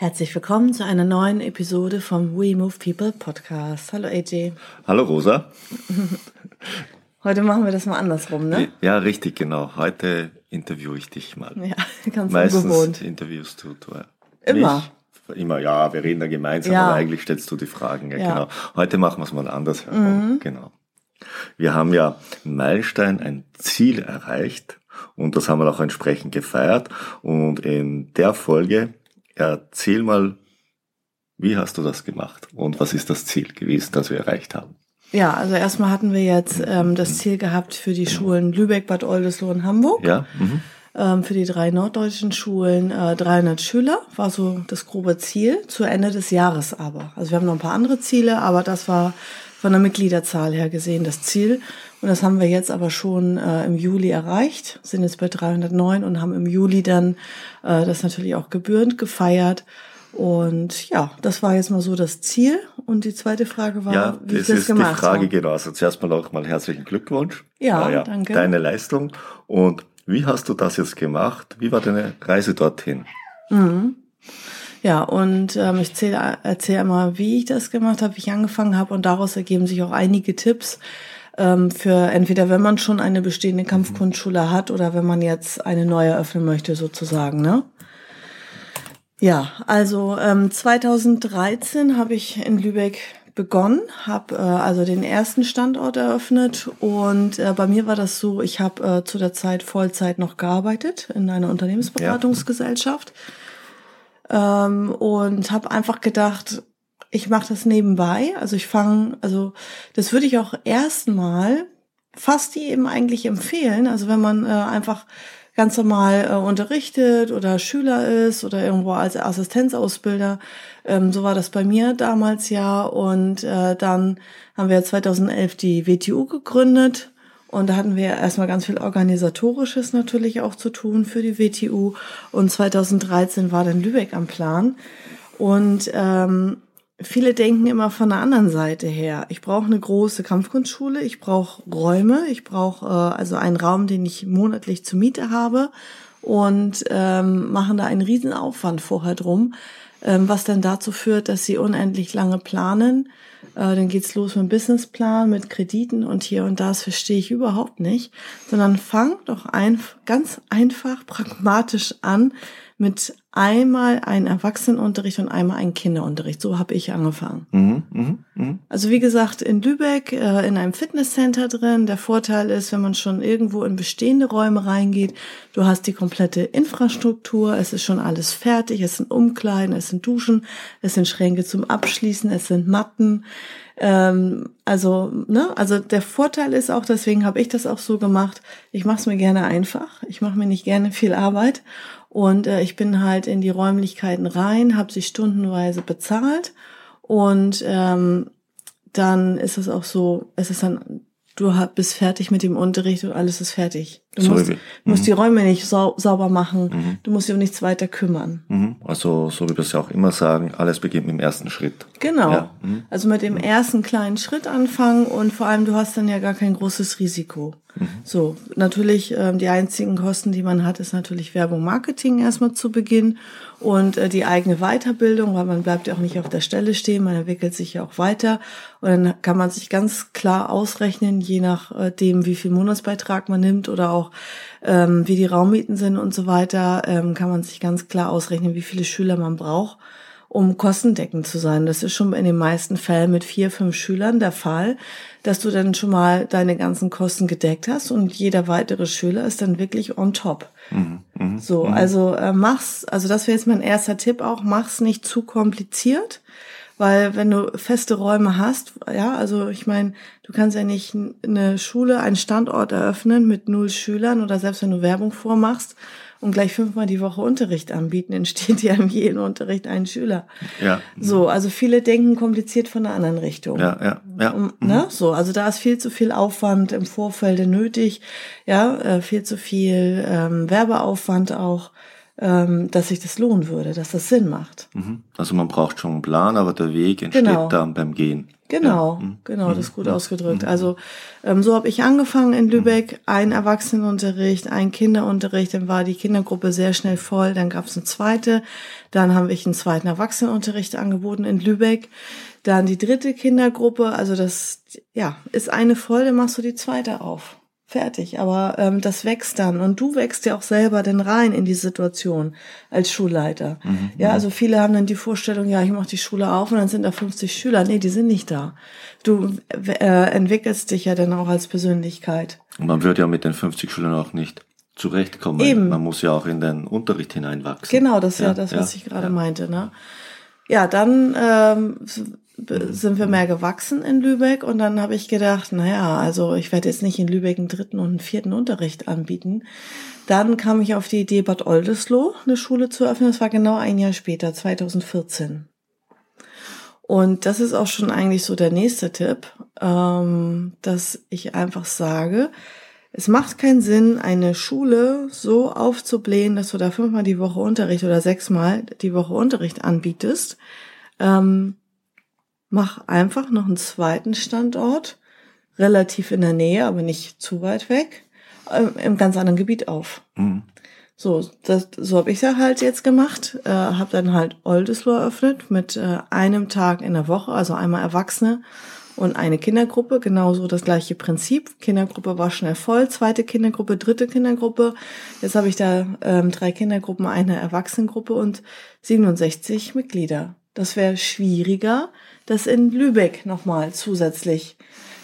Herzlich willkommen zu einer neuen Episode vom We Move People Podcast. Hallo AJ. Hallo Rosa. Heute machen wir das mal andersrum, ne? Ja, richtig, genau. Heute interviewe ich dich mal. Ja, ganz Meistens ungewohnt. interviewst du, du Immer. Mich. Immer, ja, wir reden da gemeinsam, Ja. aber eigentlich stellst du die Fragen. Ja, Ja. Mhm. genau. Heute machen wir es mal anders herum. Genau. Wir haben ja einen Meilenstein, ein Ziel erreicht und das haben wir auch entsprechend gefeiert. Und in der Folge erzähl mal, wie hast du das gemacht und was ist das Ziel gewesen, das wir erreicht haben? Ja, also erstmal hatten wir jetzt ähm, das Ziel gehabt für die Schulen Lübeck, Bad Oldesloe und Hamburg. Ja? Mhm. Ähm, für die drei norddeutschen Schulen äh, 300 Schüler war so das grobe Ziel zu Ende des Jahres aber. Also wir haben noch ein paar andere Ziele, aber das war von der Mitgliederzahl her gesehen das Ziel. Und das haben wir jetzt aber schon äh, im Juli erreicht, sind jetzt bei 309 und haben im Juli dann äh, das natürlich auch gebührend gefeiert. Und ja, das war jetzt mal so das Ziel. Und die zweite Frage war, Ja, wie ich das das ist gemacht die Frage, habe. genau. Also zuerst mal auch mal herzlichen Glückwunsch. Ja, danke. Deine Leistung. Und wie hast du das jetzt gemacht? Wie war deine Reise dorthin? Ja, und ähm, ich erzähle erzähl mal, wie ich das gemacht habe, wie ich angefangen habe und daraus ergeben sich auch einige Tipps ähm, für entweder wenn man schon eine bestehende Kampfkunstschule hat oder wenn man jetzt eine neue eröffnen möchte sozusagen, ne? Ja, also ähm, 2013 habe ich in Lübeck begonnen, habe äh, also den ersten Standort eröffnet und äh, bei mir war das so, ich habe äh, zu der Zeit Vollzeit noch gearbeitet in einer Unternehmensberatungsgesellschaft ähm, und habe einfach gedacht, ich mache das nebenbei. Also ich fange, also das würde ich auch erstmal fast jedem eigentlich empfehlen. Also wenn man äh, einfach ganz normal äh, unterrichtet oder Schüler ist oder irgendwo als Assistenzausbilder. Ähm, so war das bei mir damals ja. Und äh, dann haben wir 2011 die WTU gegründet. Und da hatten wir erstmal ganz viel Organisatorisches natürlich auch zu tun für die WTU. Und 2013 war dann Lübeck am Plan. Und ähm, viele denken immer von der anderen Seite her. Ich brauche eine große Kampfkunstschule, ich brauche Räume, ich brauche äh, also einen Raum, den ich monatlich zur Miete habe und ähm, machen da einen riesen Aufwand vorher drum, ähm, was dann dazu führt, dass sie unendlich lange planen. Äh, dann geht's los mit dem Businessplan, mit Krediten und hier und das verstehe ich überhaupt nicht, sondern fang doch ein, ganz einfach pragmatisch an mit einmal einen Erwachsenenunterricht und einmal einen Kinderunterricht. So habe ich angefangen. Mhm, mhm, mhm. Also wie gesagt, in Lübeck, äh, in einem Fitnesscenter drin. Der Vorteil ist, wenn man schon irgendwo in bestehende Räume reingeht, du hast die komplette Infrastruktur, es ist schon alles fertig, es sind Umkleiden, es sind Duschen, es sind Schränke zum Abschließen, es sind Matten. Ähm, also, ne, also der Vorteil ist auch, deswegen habe ich das auch so gemacht, ich mache es mir gerne einfach, ich mache mir nicht gerne viel Arbeit und äh, ich bin halt in die Räumlichkeiten rein, habe sie stundenweise bezahlt und ähm, dann ist es auch so, es ist dann, du bist fertig mit dem Unterricht und alles ist fertig. Du So musst, wie- musst die Räume nicht sau sauber machen, du musst dich um nichts weiter kümmern. Mhm. Also, so wie wir es ja auch immer sagen, alles beginnt mit dem ersten Schritt. Genau. Ja. Mhm. Also mit dem ersten kleinen Schritt anfangen und vor allem du hast dann ja gar kein großes Risiko. Mhm. So, natürlich ähm, die einzigen Kosten, die man hat, ist natürlich Werbung, Marketing erstmal zu Beginn und äh, die eigene Weiterbildung, weil man bleibt ja auch nicht auf der Stelle stehen, man entwickelt sich ja auch weiter. Und dann kann man sich ganz klar ausrechnen, je nachdem, wie viel Monatsbeitrag man nimmt oder auch ähm, wie die Raummieten sind und so weiter, ähm, kann man sich ganz klar ausrechnen, wie viele Schüler man braucht um kostendeckend zu sein. Das ist schon in den meisten Fällen mit vier, fünf Schülern der Fall, dass du dann schon mal deine ganzen Kosten gedeckt hast und jeder weitere Schüler ist dann wirklich on top. So, also äh, mach's, also das wäre jetzt mein erster Tipp auch, mach's nicht zu kompliziert, weil wenn du feste Räume hast, ja, also ich meine, du kannst ja nicht eine Schule, einen Standort eröffnen mit null Schülern oder selbst wenn du Werbung vormachst und gleich fünfmal die Woche Unterricht anbieten, entsteht ja in jedem Unterricht ein Schüler. Ja. So, also viele denken kompliziert von der anderen Richtung. Ja, ja, ja. Um, ne? So, also da ist viel zu viel Aufwand im Vorfeld nötig, ja, äh, viel zu viel ähm, Werbeaufwand auch, dass sich das lohnen würde, dass das Sinn macht. Mhm. Also man braucht schon einen Plan, aber der Weg entsteht Genau. dann beim Gehen. Genau, Ja. Mhm. genau, das ist gut ausgedrückt. Also ähm, so habe ich angefangen in Lübeck, ein Erwachsenenunterricht, ein Kinderunterricht, dann war die Kindergruppe sehr schnell voll, dann gab es eine zweite, dann habe ich einen zweiten Erwachsenenunterricht angeboten in Lübeck, dann die dritte Kindergruppe, also das ja ist eine voll, dann machst du die zweite auf. Fertig, aber ähm, das wächst dann und du wächst ja auch selber dann rein in die Situation als Schulleiter. Ja, also viele haben dann die Vorstellung, ja, ich mache die Schule auf und dann sind da 50 Schüler. Nee, die sind nicht da. Du äh, entwickelst dich ja dann auch als Persönlichkeit. Und man wird ja mit den 50 Schülern auch nicht zurechtkommen. Eben. Man muss ja auch in den Unterricht hineinwachsen. Genau, das ist ja, Ja, das, ja, was ich gerade ja. meinte. Ne? Ja, dann ähm, sind wir mehr gewachsen in Lübeck und dann habe ich gedacht, naja, also ich werde jetzt nicht in Lübeck einen dritten und einen vierten Unterricht anbieten. Dann kam ich auf die Idee, Bad Oldesloe eine Schule zu öffnen. Das war genau ein Jahr später, 2014. Und das ist auch schon eigentlich so der nächste Tipp, ähm, dass ich einfach sage, es macht keinen Sinn, eine Schule so aufzublähen, dass du da fünfmal die Woche Unterricht oder sechsmal die Woche Unterricht anbietest. Mach einfach noch einen zweiten Standort, relativ in der Nähe, aber nicht zu weit weg, ähm, im ganz anderen Gebiet auf. Mhm. So, das, so habe ich ja halt jetzt gemacht. Äh, habe dann halt Oldesloe eröffnet mit äh, einem Tag in der Woche, also einmal Erwachsene und eine Kindergruppe. Genauso das gleiche Prinzip. Kindergruppe war schnell voll, zweite Kindergruppe, dritte Kindergruppe. Jetzt habe ich da ähm, drei Kindergruppen, eine Erwachsenengruppe und 67 Mitglieder. Das wäre schwieriger, das in Lübeck nochmal zusätzlich.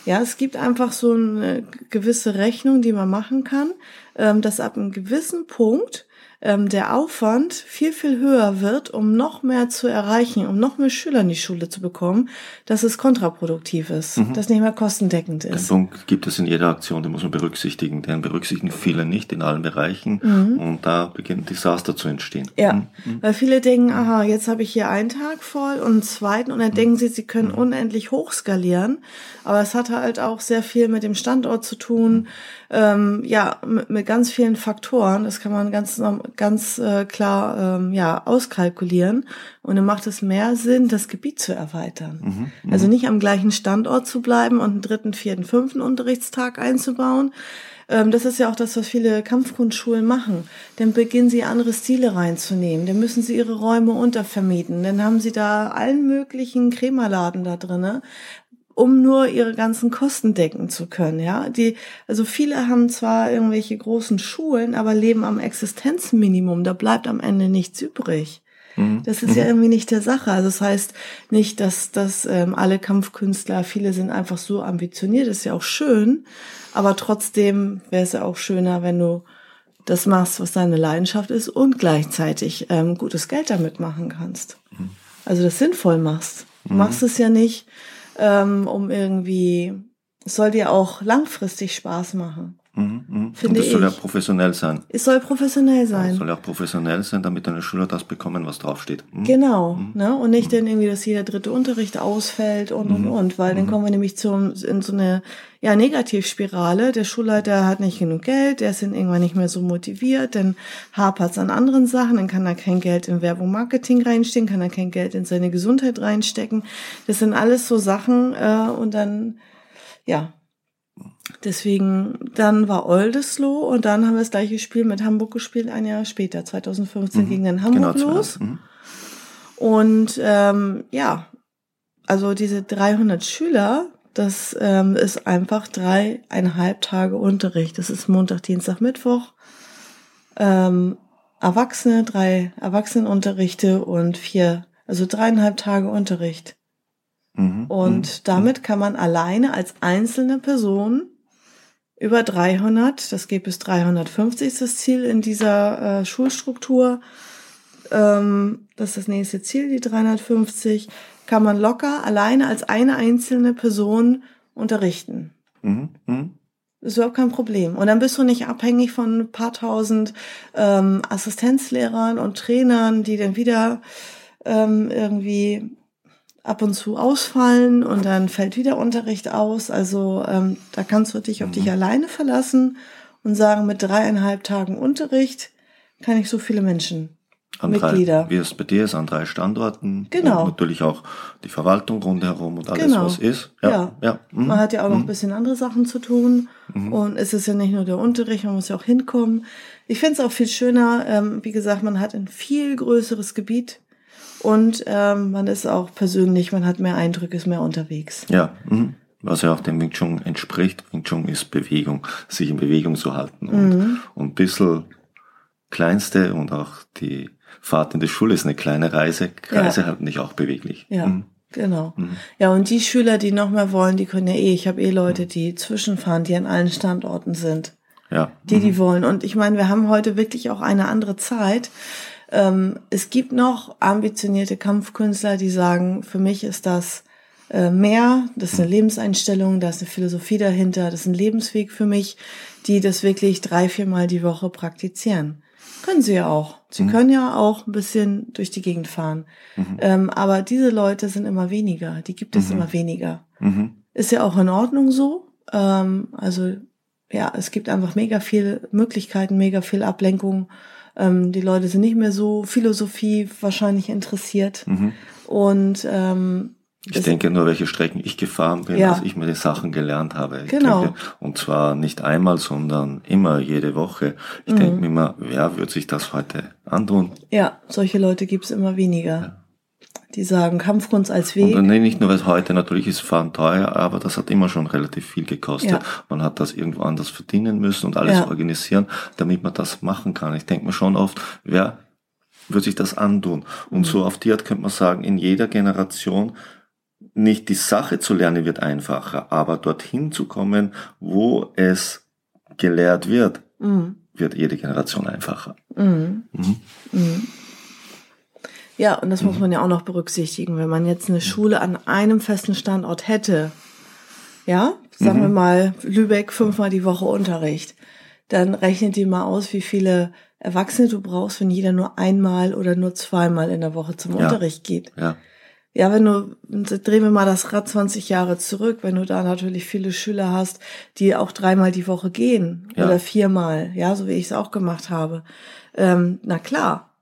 Ja, es gibt einfach so eine gewisse Rechnung, die man machen kann, ähm, dass ab einem gewissen Punkt ähm, der Aufwand viel, viel höher wird, um noch mehr zu erreichen, um noch mehr Schüler in die Schule zu bekommen, dass es kontraproduktiv ist, dass nicht mehr kostendeckend Den ist. Punkt gibt es in jeder Aktion, den muss man berücksichtigen. Den berücksichtigen viele nicht in allen Bereichen und da beginnt Desaster zu entstehen. Mhm. Ja, weil viele denken, aha, jetzt habe ich hier einen Tag voll und einen zweiten und dann denken sie, sie können unendlich hochskalieren. Aber es hat halt auch sehr viel mit dem Standort zu tun, ähm, ja, mit, mit ganz vielen Faktoren. Das kann man ganz, ganz äh, klar ähm, ja, auskalkulieren. Und dann macht es mehr Sinn, das Gebiet zu erweitern. Also nicht am gleichen Standort zu bleiben und einen dritten, vierten, fünften Unterrichtstag einzubauen, ähm, das ist ja auch das, was viele Kampfkunstschulen machen. Dann beginnen sie andere Stile reinzunehmen. Dann müssen sie ihre Räume untervermieten. Dann haben sie da allen möglichen Krämerladen da drinne, um nur ihre ganzen Kosten decken zu können, ja. Die, also viele haben zwar irgendwelche großen Schulen, aber leben am Existenzminimum. Da bleibt am Ende nichts übrig. Das ist ja irgendwie nicht der Sache. Also das heißt nicht, dass, dass ähm, alle Kampfkünstler, viele sind einfach so ambitioniert, ist ja auch schön, aber trotzdem wäre es ja auch schöner, wenn du das machst, was deine Leidenschaft ist und gleichzeitig ähm, gutes Geld damit machen kannst. Also das sinnvoll machst. Du machst es ja nicht, ähm, um irgendwie, es soll dir auch langfristig Spaß machen. Mhm, mhm. Und Finde das soll ja professionell sein. Es soll professionell Es sein. soll ja auch professionell sein, damit deine Schüler das bekommen, was draufsteht. Mhm. Genau, ne? Und nicht dann irgendwie, dass jeder dritte Unterricht ausfällt und und und, weil dann kommen wir nämlich zum, in so eine ja, Negativspirale. Der Schulleiter hat nicht genug Geld, der ist dann irgendwann nicht mehr so motiviert, dann hapert's an anderen Sachen, dann kann er kein Geld in Werbung Marketing reinstecken, kann er kein Geld in seine Gesundheit reinstecken. Das sind alles so Sachen äh, und dann, ja, Deswegen, dann war Oldesloe und dann haben wir das gleiche Spiel mit Hamburg gespielt, ein Jahr später, 2015 ging dann Hamburg Genau, los. Mhm. Und ähm, ja, also diese 300 Schüler, das ähm, ist einfach dreieinhalb Tage Unterricht. Das ist Montag, Dienstag, Mittwoch. Ähm, Erwachsene, drei Erwachsenenunterrichte und vier, also dreieinhalb Tage Unterricht. Mhm. Und damit kann man alleine als einzelne Person über 300, das geht bis 350 ist das Ziel in dieser äh, Schulstruktur, ähm, das ist das nächste Ziel, die 350, kann man locker alleine als eine einzelne Person unterrichten. Mhm. Mhm. Das ist überhaupt kein Problem. Und dann bist du nicht abhängig von ein paar tausend ähm, Assistenzlehrern und Trainern, die dann wieder ähm, irgendwie ab und zu ausfallen und dann fällt wieder Unterricht aus. Also ähm, da kannst du dich auf dich mhm. alleine verlassen und sagen, mit dreieinhalb Tagen Unterricht kann ich so viele Menschen an Mitglieder. Drei, wie es bei dir ist, an drei Standorten. Genau. Und natürlich auch die Verwaltung rundherum und alles, genau. was ist. Ja. ja. ja. Mhm. Man hat ja auch noch mhm. ein bisschen andere Sachen zu tun. Mhm. Und es ist ja nicht nur der Unterricht, man muss ja auch hinkommen. Ich finde es auch viel schöner, ähm, wie gesagt, man hat ein viel größeres Gebiet und ähm, man ist auch persönlich, man hat mehr Eindrücke, ist mehr unterwegs. Ja. Mhm. Was ja auch dem Wing Chun entspricht. Wing Chun ist Bewegung, sich in Bewegung zu halten. Und, mhm. und ein bisschen kleinste und auch die Fahrt in die Schule ist eine kleine Reise. Reise ja. halt nicht auch beweglich. Ja. Mhm. Genau. Mhm. Ja, und die Schüler, die noch mehr wollen, die können ja eh, ich habe eh Leute, die zwischenfahren, die an allen Standorten sind. Ja. Die, die mhm. wollen. Und ich meine, wir haben heute wirklich auch eine andere Zeit. Ähm, es gibt noch ambitionierte Kampfkünstler, die sagen, für mich ist das äh, mehr, das ist eine Lebenseinstellung, da ist eine Philosophie dahinter, das ist ein Lebensweg für mich, die das wirklich drei, viermal die Woche praktizieren. Können sie ja auch. Sie mhm. können ja auch ein bisschen durch die Gegend fahren. Mhm. Ähm, aber diese Leute sind immer weniger. Die gibt es mhm. immer weniger. Mhm. Ist ja auch in Ordnung so. Ähm, also ja, es gibt einfach mega viele Möglichkeiten, mega viel Ablenkung. Ähm, die Leute sind nicht mehr so Philosophie wahrscheinlich interessiert. Mhm. Und ähm, ich denke nur, welche Strecken ich gefahren bin, ja. als ich mir die Sachen gelernt habe. Ich genau. Denke, und zwar nicht einmal, sondern immer, jede Woche. Ich mhm. denke mir immer, wer wird sich das heute antun? Ja, solche Leute gibt's immer weniger. Ja. Die sagen, Kampfkunst als Weg. Und nee, nicht nur, weil heute natürlich ist Fahren teuer, aber das hat immer schon relativ viel gekostet. Ja. Man hat das irgendwo anders verdienen müssen und alles organisieren, damit man das machen kann. Ich denke mir schon oft, wer wird sich das antun? Und mhm. so auf die Art könnte man sagen, in jeder Generation nicht die Sache zu lernen wird einfacher, aber dorthin zu kommen, wo es gelehrt wird, mhm. wird jede Generation einfacher. Mhm. Ja, und das muss man ja auch noch berücksichtigen, wenn man jetzt eine Schule an einem festen Standort hätte, ja, sagen wir mhm. mal Lübeck fünfmal die Woche Unterricht, dann rechnet die mal aus, wie viele Erwachsene du brauchst, wenn jeder nur einmal oder nur zweimal in der Woche zum ja. Unterricht geht. Ja. Ja, wenn du, drehen wir mal das Rad 20 Jahre zurück, wenn du da natürlich viele Schüler hast, die auch dreimal die Woche gehen ja. oder viermal, ja, so wie ich es auch gemacht habe. Ähm, na klar,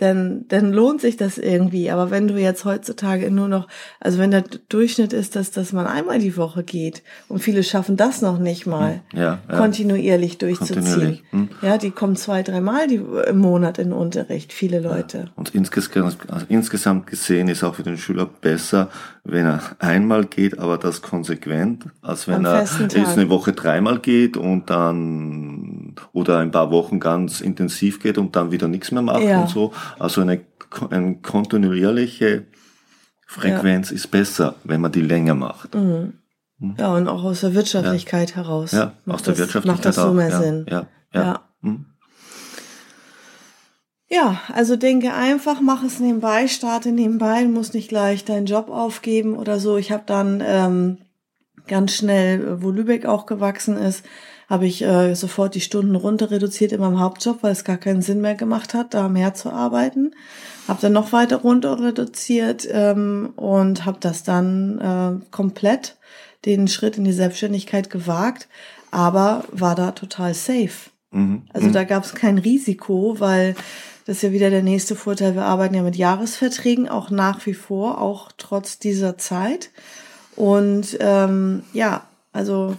dann, dann lohnt sich das irgendwie. Aber wenn du jetzt heutzutage nur noch, also wenn der Durchschnitt ist, dass, dass man einmal die Woche geht und viele schaffen das noch nicht mal, hm, ja, ja. kontinuierlich durchzuziehen. Kontinuierlich. Hm. Ja, die kommen zwei, dreimal im Monat in den Unterricht, viele Leute. Ja. Und insgesamt, also insgesamt gesehen ist auch für den Schüler besser, wenn er einmal geht, aber das konsequent, als wenn er jetzt eine Woche dreimal geht und dann oder ein paar Wochen ganz intensiv geht und dann wieder nichts mehr macht ja. und so. Also eine, eine kontinuierliche Frequenz ja. ist besser, wenn man die länger macht. Mhm. mhm. Ja, und auch aus der Wirtschaftlichkeit ja. heraus. Ja, aus der das, Wirtschaftlichkeit macht das so mehr. Sinn. Ja, ja. ja. Mhm. Ja, also denke einfach, mach es nebenbei, starte nebenbei, muss nicht gleich deinen Job aufgeben oder so. Ich habe dann ähm, ganz schnell, wo Lübeck auch gewachsen ist, habe ich äh, sofort die Stunden runter reduziert in meinem Hauptjob, weil es gar keinen Sinn mehr gemacht hat, da mehr zu arbeiten. Habe dann noch weiter runter reduziert ähm, und habe das dann äh, komplett den Schritt in die Selbstständigkeit gewagt, aber war da total safe. Mhm. Also mhm. da gab es kein Risiko, weil das ist ja wieder der nächste Vorteil. Wir arbeiten ja mit Jahresverträgen auch nach wie vor, auch trotz dieser Zeit. Und ähm, ja, also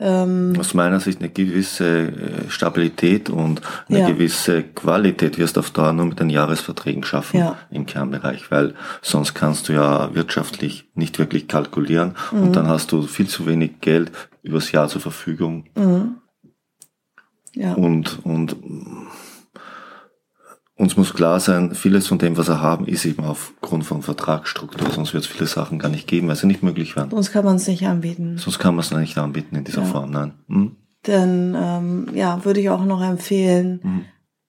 ähm, aus meiner Sicht eine gewisse äh, Stabilität und eine ja. gewisse Qualität wirst du auf Dauer nur mit den Jahresverträgen schaffen ja. im Kernbereich, weil sonst kannst du ja wirtschaftlich nicht wirklich kalkulieren mhm. und dann hast du viel zu wenig Geld übers Jahr zur Verfügung. Mhm. Ja. Und, und uns muss klar sein, vieles von dem, was wir haben, ist eben aufgrund von Vertragsstruktur. Sonst wird es viele Sachen gar nicht geben, weil sie nicht möglich wären. Sonst kann man es nicht anbieten. Sonst kann man es nicht anbieten in dieser ja. Form, nein. Hm? Dann ähm, ja, würde ich auch noch empfehlen, hm.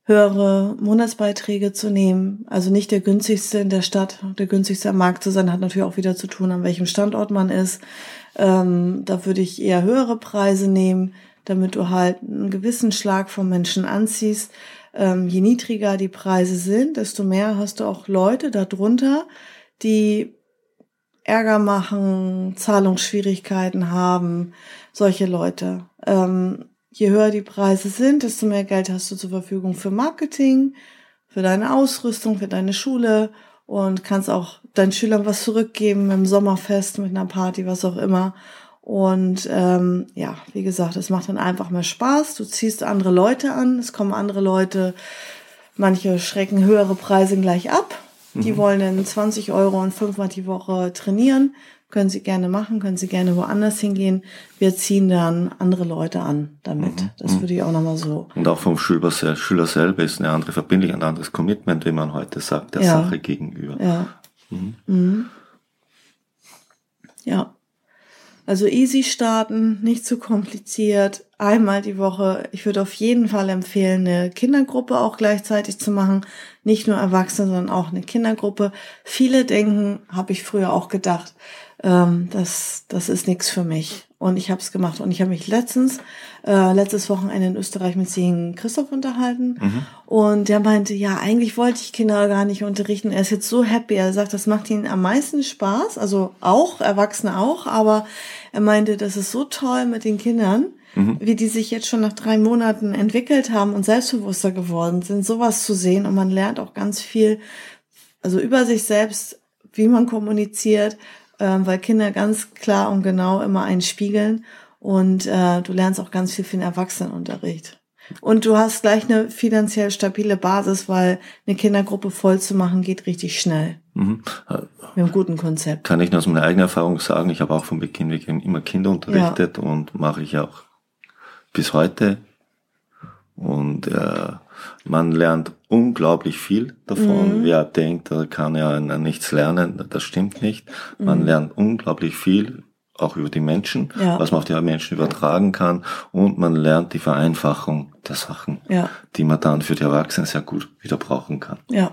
höhere Monatsbeiträge zu nehmen. Also nicht der günstigste in der Stadt, der günstigste am Markt zu sein, hat natürlich auch wieder zu tun, an welchem Standort man ist. Ähm, da würde ich eher höhere Preise nehmen, damit du halt einen gewissen Schlag von Menschen anziehst. Ähm, je niedriger die Preise sind, desto mehr hast du auch Leute darunter, die Ärger machen, Zahlungsschwierigkeiten haben, solche Leute. Ähm, je höher die Preise sind, desto mehr Geld hast du zur Verfügung für Marketing, für deine Ausrüstung, für deine Schule und kannst auch deinen Schülern was zurückgeben im Sommerfest, mit einer Party, was auch immer. Und ähm, ja, wie gesagt, es macht dann einfach mehr Spaß. Du ziehst andere Leute an, es kommen andere Leute, manche schrecken höhere Preise gleich ab. Die mhm. wollen dann 20 Euro und fünfmal die Woche trainieren. Können Sie gerne machen, können Sie gerne woanders hingehen. Wir ziehen dann andere Leute an damit. Mhm. Das würde ich auch nochmal so. Und auch vom Schüler, Schüler selber ist eine andere Verbindlichkeit, ein anderes Commitment, wie man heute sagt, der ja. Sache gegenüber. Ja. Mhm. Mhm. Ja. Also easy starten, nicht zu kompliziert, einmal die Woche. Ich würde auf jeden Fall empfehlen, eine Kindergruppe auch gleichzeitig zu machen. Nicht nur Erwachsene, sondern auch eine Kindergruppe. Viele denken, habe ich früher auch gedacht, ähm, das, das ist nichts für mich. Und ich habe es gemacht. Und ich habe mich letztens, äh, letztes Wochenende in Österreich mit Singen Christoph unterhalten. Mhm. Und der meinte, ja, eigentlich wollte ich Kinder gar nicht unterrichten. Er ist jetzt so happy. Er sagt, das macht ihm am meisten Spaß. Also auch, Erwachsene auch. Aber er meinte, das ist so toll mit den Kindern. Mhm. wie die sich jetzt schon nach drei Monaten entwickelt haben und selbstbewusster geworden sind, sowas zu sehen und man lernt auch ganz viel, also über sich selbst, wie man kommuniziert, weil Kinder ganz klar und genau immer einen spiegeln und äh, du lernst auch ganz viel für den Erwachsenenunterricht. Und du hast gleich eine finanziell stabile Basis, weil eine Kindergruppe voll zu machen geht richtig schnell. Mhm. Mit einem guten Konzept. Kann ich aus meiner eigenen Erfahrung sagen, ich habe auch von Beginn weg immer Kinder unterrichtet ja. und mache ich auch bis heute. Und äh, man lernt unglaublich viel davon. Mhm. Wer denkt, er kann ja nichts lernen, das stimmt nicht. Man mhm. lernt unglaublich viel, auch über die Menschen, ja. was man auf die Menschen übertragen kann. Und man lernt die Vereinfachung der Sachen, ja. die man dann für die Erwachsenen sehr gut wieder brauchen kann. Ja.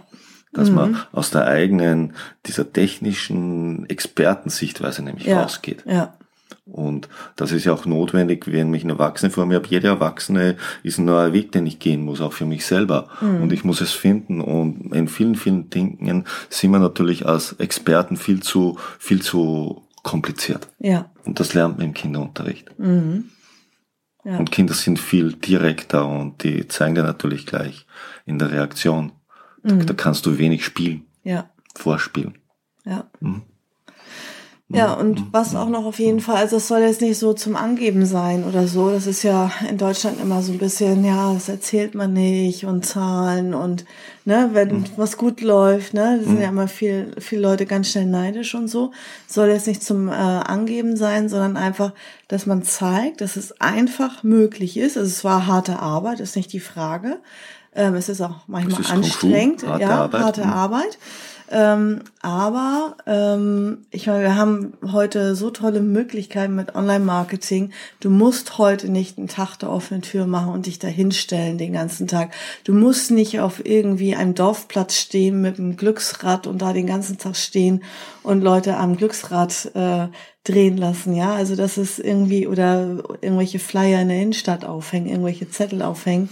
Dass mhm. man aus der eigenen, dieser technischen Expertensichtweise nämlich ja. rausgeht. Ja. Und das ist ja auch notwendig, wenn mich ein Erwachsene vor mir habe. Jeder Erwachsene ist ein neuer Weg, den ich gehen muss, auch für mich selber. Mhm. Und ich muss es finden. Und in vielen, vielen Dingen sind wir natürlich als Experten viel zu, viel zu kompliziert. Ja. Und das lernt man im Kinderunterricht. Mhm. Ja. Und Kinder sind viel direkter und die zeigen dir natürlich gleich in der Reaktion. Mhm. Da, da, kannst du wenig spielen. Ja. Vorspielen. Ja. Mhm. Ja, und mhm. was auch noch auf jeden Fall, also es soll jetzt nicht so zum Angeben sein oder so. Das ist ja in Deutschland immer so ein bisschen, ja, das erzählt man nicht und Zahlen und ne, wenn mhm. was gut läuft, ne, da sind mhm. ja immer viel, viele Leute ganz schnell neidisch und so. Soll jetzt nicht zum äh, Angeben sein, sondern einfach, dass man zeigt, dass es einfach möglich ist. Also es war harte Arbeit, ist nicht die Frage. Ähm, es ist auch manchmal ist anstrengend, harte ja, Arbeit. harte mhm. Arbeit. Ähm, aber ähm, ich meine, wir haben heute so tolle Möglichkeiten mit Online-Marketing. Du musst heute nicht einen Tag der offenen Tür machen und dich da hinstellen den ganzen Tag. Du musst nicht auf irgendwie einem Dorfplatz stehen mit einem Glücksrad und da den ganzen Tag stehen und Leute am Glücksrad äh, drehen lassen, ja. Also das ist irgendwie, oder irgendwelche Flyer in der Innenstadt aufhängen, irgendwelche Zettel aufhängen.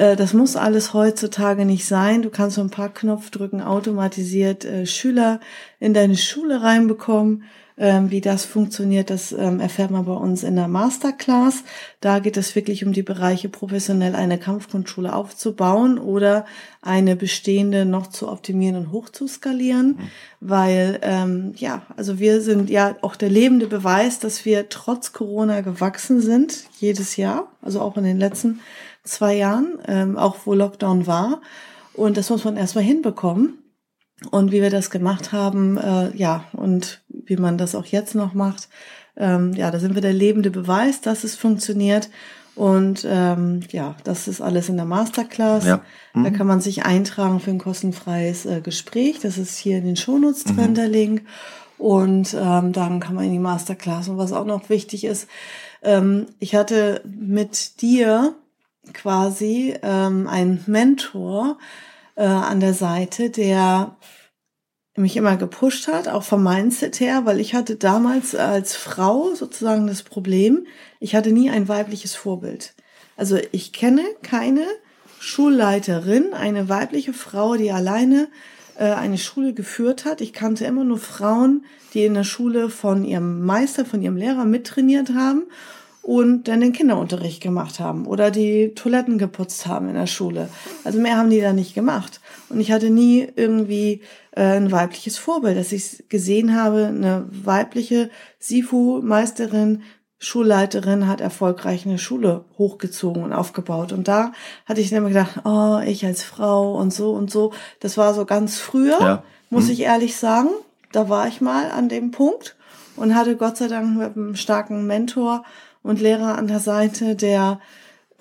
Äh, das muss alles heutzutage nicht sein. Du kannst so ein paar Knopfdrücken automatisiert äh, Schüler in deine Schule reinbekommen. Ähm, wie das funktioniert, das ähm, erfährt man bei uns in der Masterclass. Da geht es wirklich um die Bereiche, professionell eine Kampfgrundschule aufzubauen oder eine bestehende noch zu optimieren und hochzuskalieren. Mhm. Weil, ähm, ja, also wir sind ja auch der lebende Beweis, dass wir trotz Corona gewachsen sind, jedes Jahr, also auch in den letzten zwei Jahren, ähm, auch wo Lockdown war. Und das muss man erstmal hinbekommen. Und wie wir das gemacht haben, äh, ja, und wie man das auch jetzt noch macht, ähm, ja, da sind wir der lebende Beweis, dass es funktioniert. Und ähm, ja, das ist alles in der Masterclass. Ja. Mhm. Da kann man sich eintragen für ein kostenfreies äh, Gespräch. Das ist hier in den Shownotes drin, mhm. der Link. Und ähm, dann kann man in die Masterclass. Und was auch noch wichtig ist, ähm, ich hatte mit dir quasi ähm, einen Mentor äh, an der Seite, der mich immer gepusht hat, auch vom Mindset her, weil ich hatte damals als Frau sozusagen das Problem, ich hatte nie ein weibliches Vorbild. Also ich kenne keine Schulleiterin, eine weibliche Frau, die alleine äh, eine Schule geführt hat. Ich kannte immer nur Frauen, die in der Schule von ihrem Meister, von ihrem Lehrer mittrainiert haben und dann den Kinderunterricht gemacht haben oder die Toiletten geputzt haben in der Schule. Also mehr haben die da nicht gemacht. Und ich hatte nie irgendwie äh, ein weibliches Vorbild, dass ich gesehen habe, eine weibliche Sifu-Meisterin, Schulleiterin hat erfolgreich eine Schule hochgezogen und aufgebaut. Und da hatte ich dann immer gedacht, oh, ich als Frau und so und so. Das war so ganz früher, ja. muss hm. ich ehrlich sagen. Da war ich mal an dem Punkt und hatte Gott sei Dank mit einem starken Mentor und Lehrer an der Seite, der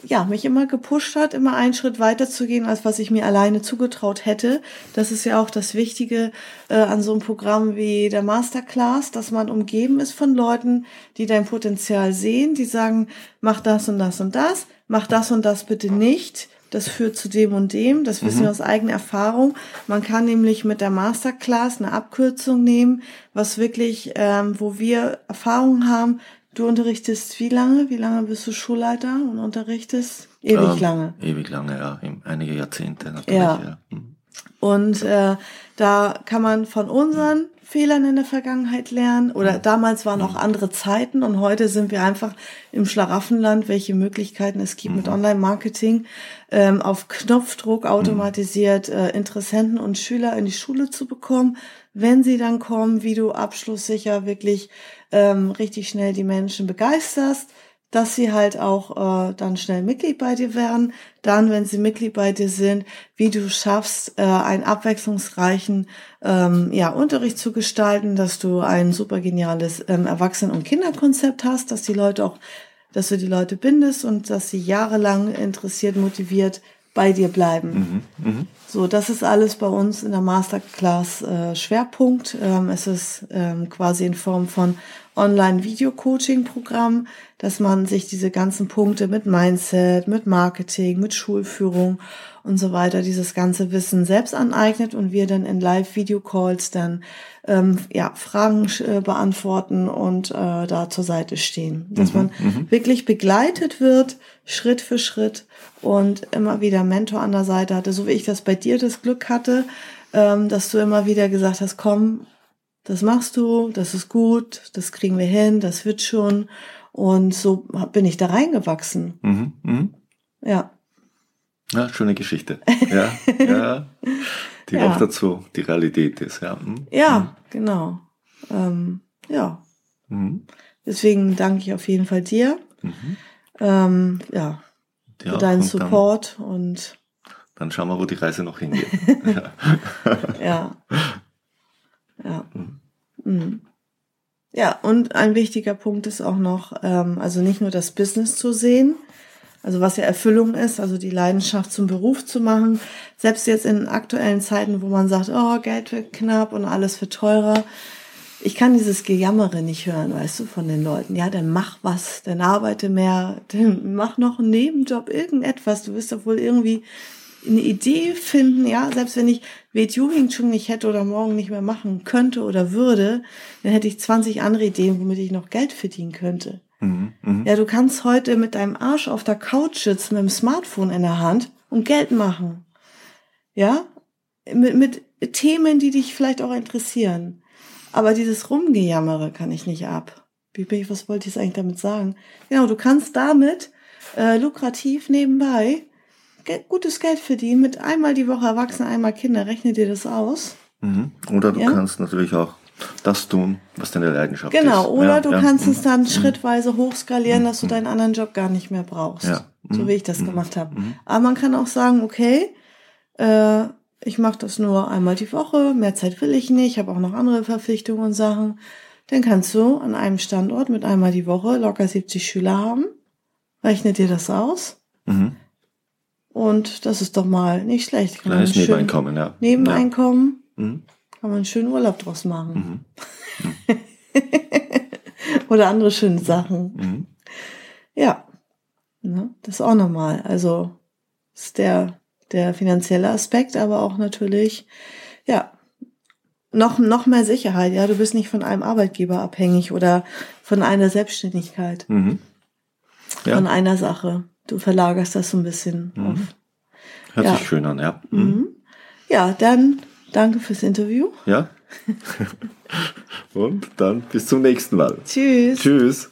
ja, mich immer gepusht hat, immer einen Schritt weiter zu gehen, als was ich mir alleine zugetraut hätte. Das ist ja auch das Wichtige äh, an so einem Programm wie der Masterclass, dass man umgeben ist von Leuten, die dein Potenzial sehen, die sagen, mach das und das und das, mach das und das bitte nicht. Das führt zu dem und dem. Das wissen mhm. wir aus eigener Erfahrung. Man kann nämlich mit der Masterclass eine Abkürzung nehmen, was wirklich, ähm, wo wir Erfahrung haben, Du unterrichtest wie lange? Wie lange bist du Schulleiter und unterrichtest? Ewig ähm, lange. Ewig lange, ja. Einige Jahrzehnte natürlich. Ja. ja. Mhm. Und äh, da kann man von unseren Fehlern in der Vergangenheit lernen. Oder mhm. damals waren auch mhm. andere Zeiten und heute sind wir einfach im Schlaraffenland, welche Möglichkeiten es gibt mhm. mit Online-Marketing, ähm, auf Knopfdruck automatisiert äh, Interessenten und Schüler in die Schule zu bekommen. Wenn sie dann kommen, wie du abschlusssicher wirklich ähm, richtig schnell die Menschen begeisterst, dass sie halt auch äh, dann schnell Mitglied bei dir werden. Dann, wenn sie Mitglied bei dir sind, wie du schaffst, äh, einen abwechslungsreichen ähm, ja, Unterricht zu gestalten, dass du ein super geniales ähm, Erwachsenen- und Kinderkonzept hast, dass die Leute auch, dass du die Leute bindest und dass sie jahrelang interessiert, motiviert bei dir bleiben. Mhm, mh. So, das ist alles bei uns in der Masterclass äh, Schwerpunkt. Ähm, es ist ähm, quasi in Form von Online-Video-Coaching-Programm, dass man sich diese ganzen Punkte mit Mindset, mit Marketing, mit Schulführung und so weiter, dieses ganze Wissen selbst aneignet und wir dann in Live-Video-Calls dann ähm, ja, Fragen äh, beantworten und äh, da zur Seite stehen. Dass mhm, man mhm. wirklich begleitet wird, Schritt für Schritt und immer wieder Mentor an der Seite hatte, so wie ich das bei dir das Glück hatte, ähm, dass du immer wieder gesagt hast, komm, das machst du, das ist gut, das kriegen wir hin, das wird schon. Und so bin ich da reingewachsen. Mhm, mh. Ja. Ja, schöne Geschichte. Ja, ja. Die ja. auch dazu die Realität ist, ja. Mhm. Ja, mhm. genau. Ähm, ja. Mhm. Deswegen danke ich auf jeden Fall dir. Mhm. Ähm, ja. ja. Für deinen Support dann, und dann schauen wir, wo die Reise noch hingeht. ja. ja. Ja. Mhm. Ja, und ein wichtiger Punkt ist auch noch, ähm, also nicht nur das Business zu sehen, also was ja Erfüllung ist, also die Leidenschaft zum Beruf zu machen. Selbst jetzt in aktuellen Zeiten, wo man sagt, oh, Geld wird knapp und alles wird teurer. Ich kann dieses Gejammere nicht hören, weißt du, von den Leuten. Ja, dann mach was, dann arbeite mehr, dann mach noch einen Nebenjob, irgendetwas. Du wirst doch wohl irgendwie eine Idee finden, ja, selbst wenn ich WTU Wing Chun nicht hätte oder morgen nicht mehr machen könnte oder würde, dann hätte ich 20 andere Ideen, womit ich noch Geld verdienen könnte. Mhm, mh. Ja, du kannst heute mit deinem Arsch auf der Couch sitzen, mit dem Smartphone in der Hand und Geld machen. Ja, mit, mit Themen, die dich vielleicht auch interessieren. Aber dieses Rumgejammere kann ich nicht ab. Wie bin ich, was wollte ich eigentlich damit sagen? Genau, du kannst damit äh, lukrativ nebenbei gutes Geld verdienen mit einmal die Woche Erwachsene, einmal Kinder. Rechne dir das aus. Mhm. Oder du ja? kannst natürlich auch das tun, was deine Leidenschaft genau, ist. Genau, oder ja, du ja. kannst mhm. es dann mhm. schrittweise hochskalieren, dass du mhm. deinen anderen Job gar nicht mehr brauchst. Ja. So wie ich das mhm. gemacht habe. Mhm. Aber man kann auch sagen, okay, äh, ich mache das nur einmal die Woche, mehr Zeit will ich nicht, ich habe auch noch andere Verpflichtungen und Sachen. Dann kannst du an einem Standort mit einmal die Woche locker 70 Schüler haben. Rechne dir das aus. Und das ist doch mal nicht schlecht. Kann Kleines Nebeneinkommen, ja. Nebeneinkommen. Ja. Mhm. Kann man einen schönen Urlaub draus machen. Mhm. Mhm. Oder andere schöne Sachen. Mhm. Ja. Ne? Das ist auch normal. Also ist der, der finanzielle Aspekt, aber auch natürlich, ja, noch, noch mehr Sicherheit. Ja, du bist nicht von einem Arbeitgeber abhängig oder von einer Selbstständigkeit. Mhm. Ja. Von einer Sache. Du verlagerst das so ein bisschen Mhm. auf. Hört Ja. sich schön an, ja. Mhm. Ja, dann danke fürs Interview. Ja. Und dann bis zum nächsten Mal. Tschüss. Tschüss.